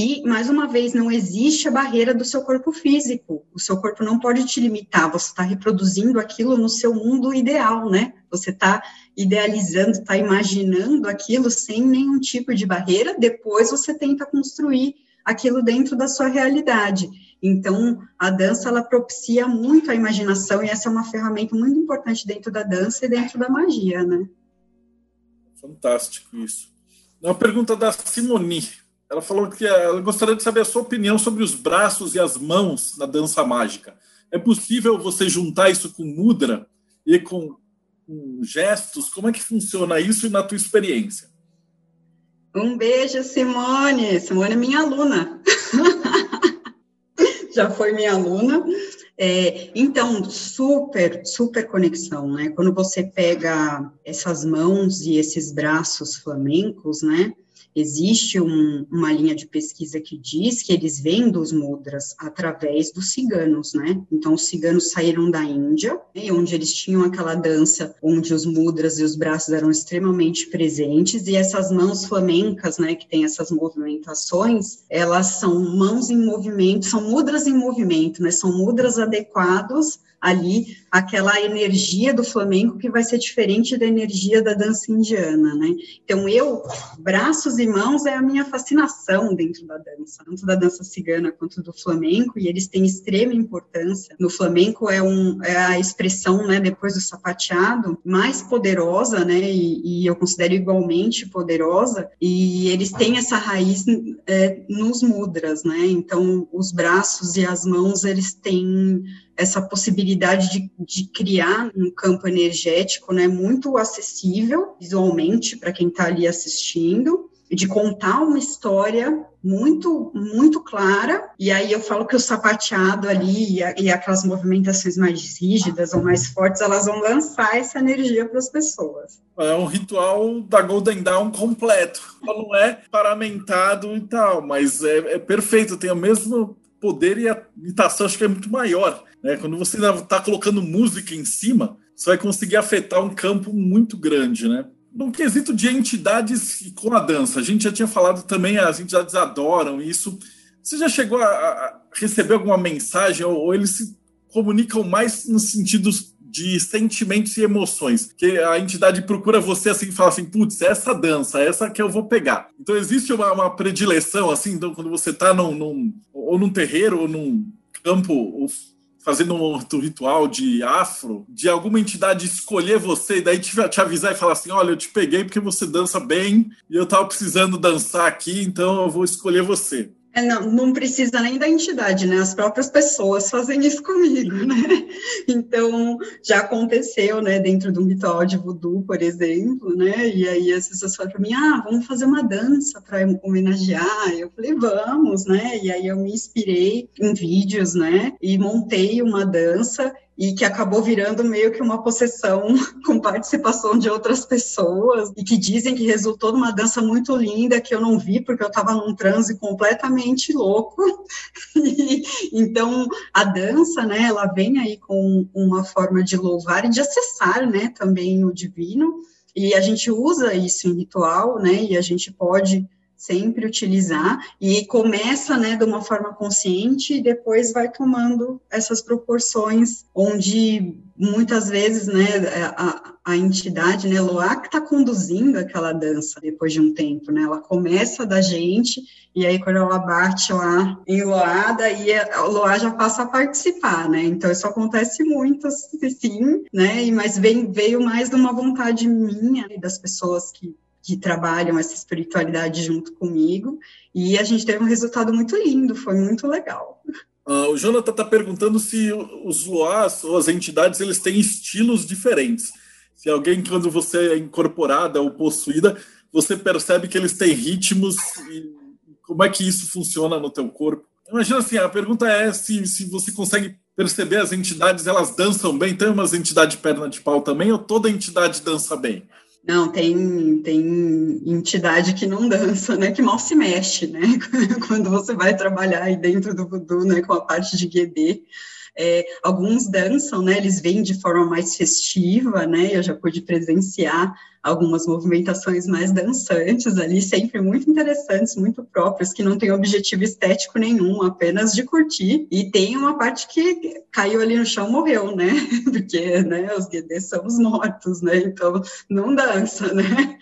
e, mais uma vez, não existe a barreira do seu corpo físico. O seu corpo não pode te limitar, você está reproduzindo aquilo no seu mundo ideal, né? Você está idealizando, está imaginando aquilo sem nenhum tipo de barreira, depois você tenta construir aquilo dentro da sua realidade. Então, a dança ela propicia muito a imaginação e essa é uma ferramenta muito importante dentro da dança e dentro da magia, né? Fantástico isso. Uma pergunta da Simoni. Ela falou que ela gostaria de saber a sua opinião sobre os braços e as mãos na dança mágica. É possível você juntar isso com mudra e com, com gestos? Como é que funciona isso na tua experiência? Um beijo, Simone. Simone é minha aluna. Já foi minha aluna. É, então, super, super conexão, né? Quando você pega essas mãos e esses braços flamencos, né? Existe um, uma linha de pesquisa que diz que eles vêm dos mudras através dos ciganos, né? Então, os ciganos saíram da Índia, né, onde eles tinham aquela dança onde os mudras e os braços eram extremamente presentes, e essas mãos flamencas, né, que tem essas movimentações, elas são mãos em movimento, são mudras em movimento, né? São mudras adequados ali aquela energia do flamenco que vai ser diferente da energia da dança indiana, né? Então eu, braços e mãos é a minha fascinação dentro da dança, tanto da dança cigana quanto do flamenco, e eles têm extrema importância. No flamenco é, um, é a expressão, né, depois do sapateado, mais poderosa, né, e, e eu considero igualmente poderosa, e eles têm essa raiz é, nos mudras, né? Então os braços e as mãos eles têm essa possibilidade de, de criar um campo energético né, muito acessível visualmente para quem está ali assistindo, de contar uma história muito, muito clara, e aí eu falo que o sapateado ali e, a, e, aquelas movimentações mais rígidas ou mais fortes, elas vão lançar essa energia para as pessoas. É um ritual da Golden Dawn completo. Não é paramentado e tal, mas é, é perfeito, tem o mesmo poder e a imitação acho que é muito maior. Né? Quando você está colocando música em cima, você vai conseguir afetar um campo muito grande, né? No quesito de entidades com a dança, a gente já tinha falado também, as entidades adoram isso. Você já chegou a, receber alguma mensagem ou, eles se comunicam mais no sentido de sentimentos e emoções, que a entidade procura você assim fala assim, putz, essa dança, essa que eu vou pegar. Então existe uma, uma predileção assim, então, quando você está num, num, ou num terreiro ou num campo ou fazendo um ritual de afro, de alguma entidade escolher você e daí te, te avisar e falar assim, olha, eu te peguei porque você dança bem e eu estava precisando dançar aqui, então eu vou escolher você. É, não, não precisa nem da entidade, né? As próprias pessoas fazem isso comigo, né? Então, já aconteceu, né? Dentro de um ritual de voodoo, por exemplo, né? E aí as pessoas falam para mim, ah, vamos fazer uma dança para homenagear. Eu falei, vamos, né? E aí eu me inspirei em vídeos, né? E montei uma dança e que acabou virando meio que uma possessão com participação de outras pessoas e que dizem que resultou numa dança muito linda que eu não vi porque eu estava num transe completamente louco. Então a dança, né, ela vem aí com uma forma de louvar e de acessar, né, também o divino. E a gente usa isso em ritual, né, e a gente pode sempre utilizar e começa, né, de uma forma consciente e depois vai tomando essas proporções onde muitas vezes, né, a, a entidade, né, Loa que está conduzindo aquela dança depois de um tempo, né, ela começa da gente e aí quando ela bate lá em Loa, daí a Loa já passa a participar, né, então isso acontece muito, sim, né, mas vem, veio mais de uma vontade minha e das pessoas que que trabalham essa espiritualidade junto comigo, e a gente teve um resultado muito lindo, foi muito legal. Uh, o Jonathan está perguntando se os Loas ou as entidades eles têm estilos diferentes. Se alguém, quando você é incorporada ou possuída, você percebe que eles têm ritmos e como é que isso funciona no teu corpo? Imagina assim, a pergunta é se, se você consegue perceber as entidades, elas dançam bem? Tem umas entidades perna de pau também ou toda entidade dança bem? Não, tem, tem entidade que não dança, né? Que mal se mexe, né? Quando você vai trabalhar aí dentro do voodoo, né? Com a parte de GD. É, alguns dançam, né? Eles vêm de forma mais festiva, né? Eu já pude presenciar algumas movimentações mais dançantes ali, sempre muito interessantes, muito próprias, que não tem objetivo estético nenhum, apenas de curtir. E tem uma parte que caiu ali no chão, morreu, né? Porque, né? Os guedês são os mortos, né? Então não dança, né?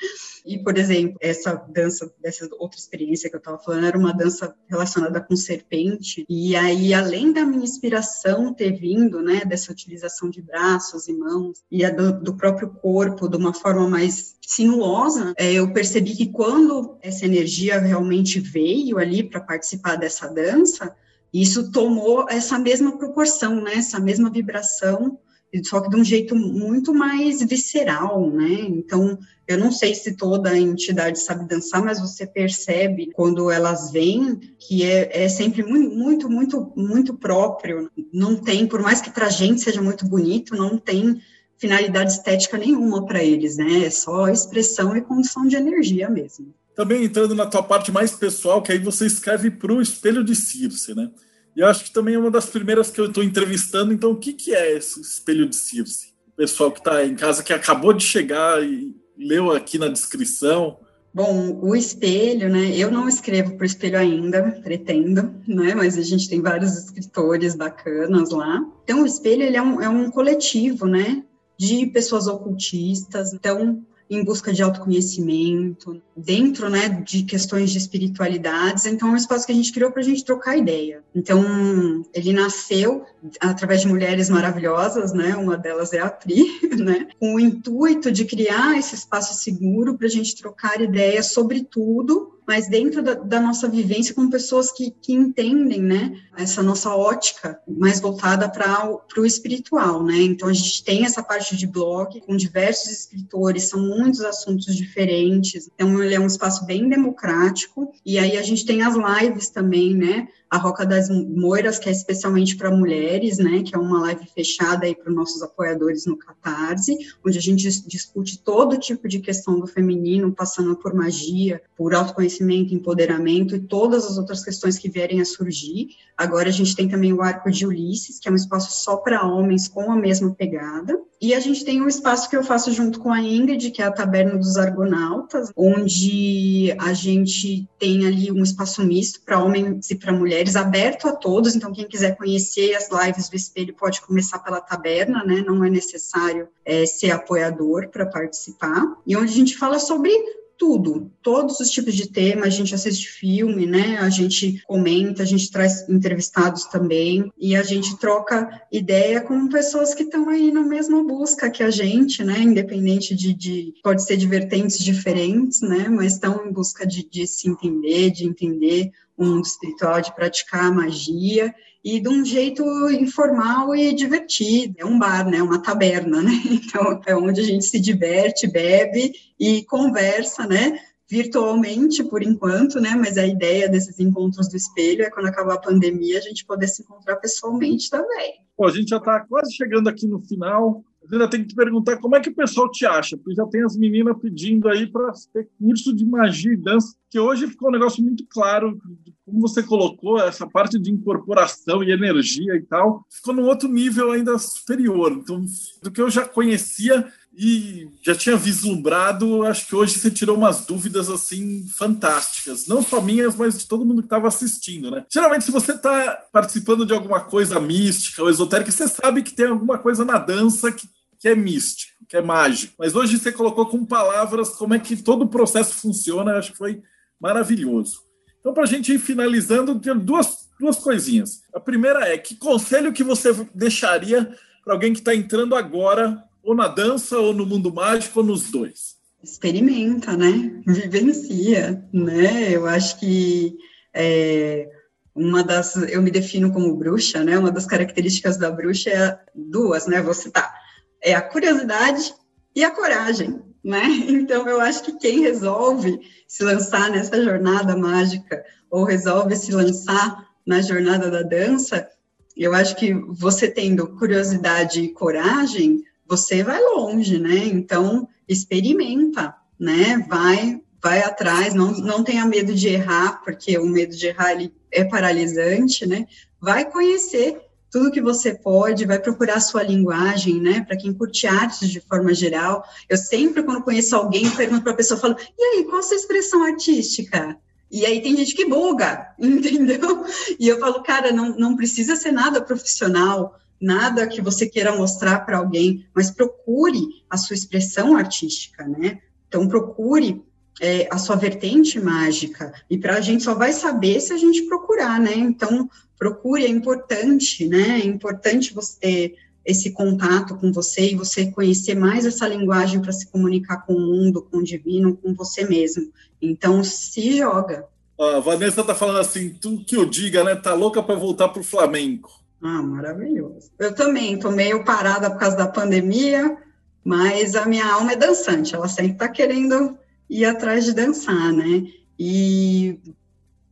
E, por exemplo, essa dança, dessa outra experiência que eu estava falando, era uma dança relacionada com serpente. E aí, além da minha inspiração ter vindo, né, dessa utilização de braços e mãos, e a do, do próprio corpo de uma forma mais sinuosa, é, eu percebi que quando essa energia realmente veio ali para participar dessa dança, isso tomou essa mesma proporção, né, essa mesma vibração só que de um jeito muito mais visceral, né? Então, eu não sei se toda entidade sabe dançar, mas você percebe quando elas vêm que é, é sempre muito, muito, muito, próprio. Não tem, por mais que para a gente seja muito bonito, não tem finalidade estética nenhuma para eles, né? É só expressão e condição de energia mesmo. Também entrando na tua parte mais pessoal, que aí você escreve para o espelho de Circe, né? E eu acho que também é uma das primeiras que eu estou entrevistando. Então, o que, que é esse espelho de Circe? O pessoal que está em casa, que acabou de chegar e leu aqui na descrição. Bom, o espelho, né? Eu não escrevo para o espelho ainda, pretendo, né? Mas a gente tem vários escritores bacanas lá. Então, o espelho ele é um, é um coletivo, né? De pessoas ocultistas. Então, em busca de autoconhecimento, dentro né, de questões de espiritualidades. Então, é um espaço que a gente criou para a gente trocar ideia. Então, ele nasceu através de mulheres maravilhosas, né? Uma delas é a Pri, né? Com o intuito de criar esse espaço seguro para a gente trocar ideias sobre tudo mas dentro da, da nossa vivência com pessoas que, que, entendem, né, essa nossa ótica mais voltada para o espiritual, né, então a gente tem essa parte de blog com diversos escritores, são muitos assuntos diferentes, então ele é um espaço bem democrático, e aí a gente tem as lives também, né, a Roca das Moiras, que é especialmente para mulheres, né, que é uma live fechada aí para os nossos apoiadores no Catarse, onde a gente discute todo tipo de questão do feminino, passando por magia, por autoconhecimento, empoderamento e todas as outras questões que vierem a surgir. Agora a gente tem também o Arco de Ulisses, que é um espaço só para homens com a mesma pegada. E a gente tem um espaço que eu faço junto com a Ingrid, que é a Taberna dos Argonautas, onde a gente tem ali um espaço misto para homens e para mulheres, aberto a todos. Então, quem quiser conhecer as lives do Espelho pode começar pela taberna, né? Não é necessário é, ser apoiador para participar. E onde a gente fala sobre tudo, todos os tipos de tema, a gente assiste filme, né? A gente comenta, a gente traz entrevistados também e a gente troca ideia com pessoas que estão aí na mesma busca que a gente, né? Independente de, de pode ser de vertentes diferentes, né? Mas estão em busca de, de se entender, de entender mundo espiritual, de praticar magia e de um jeito informal e divertido. É um bar, né? Uma taberna, né? Então é onde a gente se diverte, bebe e conversa, né? Virtualmente, por enquanto, né? Mas a ideia desses encontros do espelho é quando acabar a pandemia a gente poder se encontrar pessoalmente também. Pô, a gente já está quase chegando aqui no final. Ainda tenho que te perguntar como é que o pessoal te acha, porque já tem as meninas pedindo aí para ter curso de magia e dança, que hoje ficou um negócio muito claro, como você colocou, essa parte de incorporação e energia e tal, ficou num outro nível ainda superior. Então, do que eu já conhecia e já tinha vislumbrado, acho que hoje você tirou umas dúvidas assim fantásticas, não só minhas, mas de todo mundo que estava assistindo, né? Geralmente, se você está participando de alguma coisa mística ou esotérica, você sabe que tem alguma coisa na dança que que é místico, que é mágico. Mas hoje você colocou com palavras como é que todo o processo funciona, acho que foi maravilhoso. Então, para a gente ir finalizando, duas, duas coisinhas. A primeira é: que conselho que você deixaria para alguém que está entrando agora, ou na dança, ou no mundo mágico, ou nos dois? Experimenta, né? Vivencia, né? Eu acho que é, uma das. Eu me defino como bruxa, né? Uma das características da bruxa é duas, né? Vou citar é a curiosidade e a coragem, né? Então eu acho que quem resolve se lançar nessa jornada mágica ou resolve se lançar na jornada da dança, eu acho que você tendo curiosidade e coragem, você vai longe, né? Então experimenta, né? Vai vai atrás, não, não tenha medo de errar, porque o medo de errar ele é paralisante, né? Vai conhecer tudo que você pode, vai procurar a sua linguagem, né? Para quem curte artes de forma geral. Eu sempre, quando conheço alguém, pergunto para a pessoa, falo, e aí, qual a sua expressão artística? E aí tem gente que buga, entendeu? E eu falo, cara, não, não precisa ser nada profissional, nada que você queira mostrar para alguém, mas procure a sua expressão artística, né? Então procure é, a sua vertente mágica. E para a gente só vai saber se a gente procurar, né? Então, procure, é importante, né? É importante você ter esse contato com você e você conhecer mais essa linguagem para se comunicar com o mundo, com o divino, com você mesmo. Então, se joga. A Vanessa tá falando assim, tu que eu diga, né? Tá louca para voltar pro Flamengo. Ah, maravilhoso. Eu também tô meio parada por causa da pandemia, mas a minha alma é dançante, ela sempre tá querendo ir atrás de dançar, né? E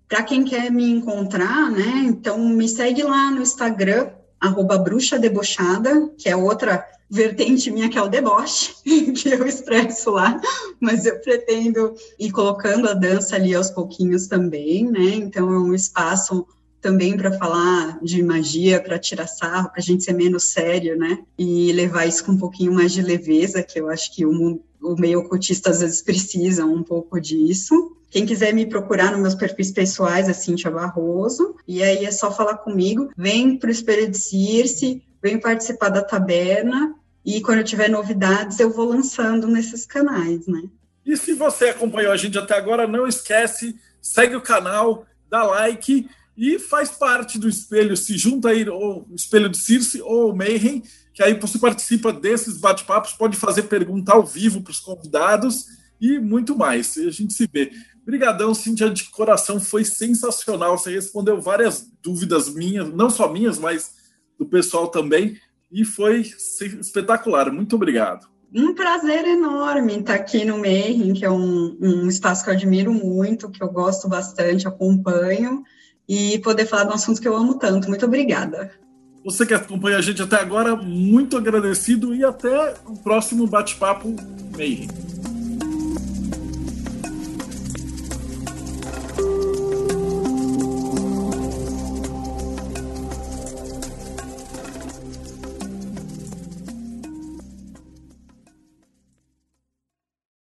para quem quer me encontrar, né, então me segue lá no Instagram, arroba bruxa debochada, que é outra vertente minha que é o deboche, que eu expresso lá, mas eu pretendo ir colocando a dança ali aos pouquinhos também, né, então é um espaço também para falar de magia, para tirar sarro, para a gente ser menos sério, né? E levar isso com um pouquinho mais de leveza, que eu acho que o, mundo, o meio ocultista às vezes precisa um pouco disso. Quem quiser me procurar nos meus perfis pessoais é Cintia Barroso, e aí é só falar comigo. Vem para o Espelho de Circe, vem participar da taberna, e quando eu tiver novidades eu vou lançando nesses canais, né? E se você acompanhou a gente até agora, não esquece, segue o canal, dá like e faz parte do espelho, se junta aí, ou espelho de Circe ou o Mayhem, que aí você participa desses bate-papos, pode fazer pergunta ao vivo para os convidados e muito mais. E a gente se vê. Obrigadão, Cintia, de coração, foi sensacional. Você respondeu várias dúvidas minhas, não só minhas, mas do pessoal também, e foi espetacular. Muito obrigado. Um prazer enorme estar aqui no Mayhem, que é um, um espaço que eu admiro muito, que eu gosto bastante, acompanho e poder falar de um assunto que eu amo tanto. Muito obrigada. Você que acompanha a gente até agora, muito agradecido e até o próximo bate-papo Mayhem.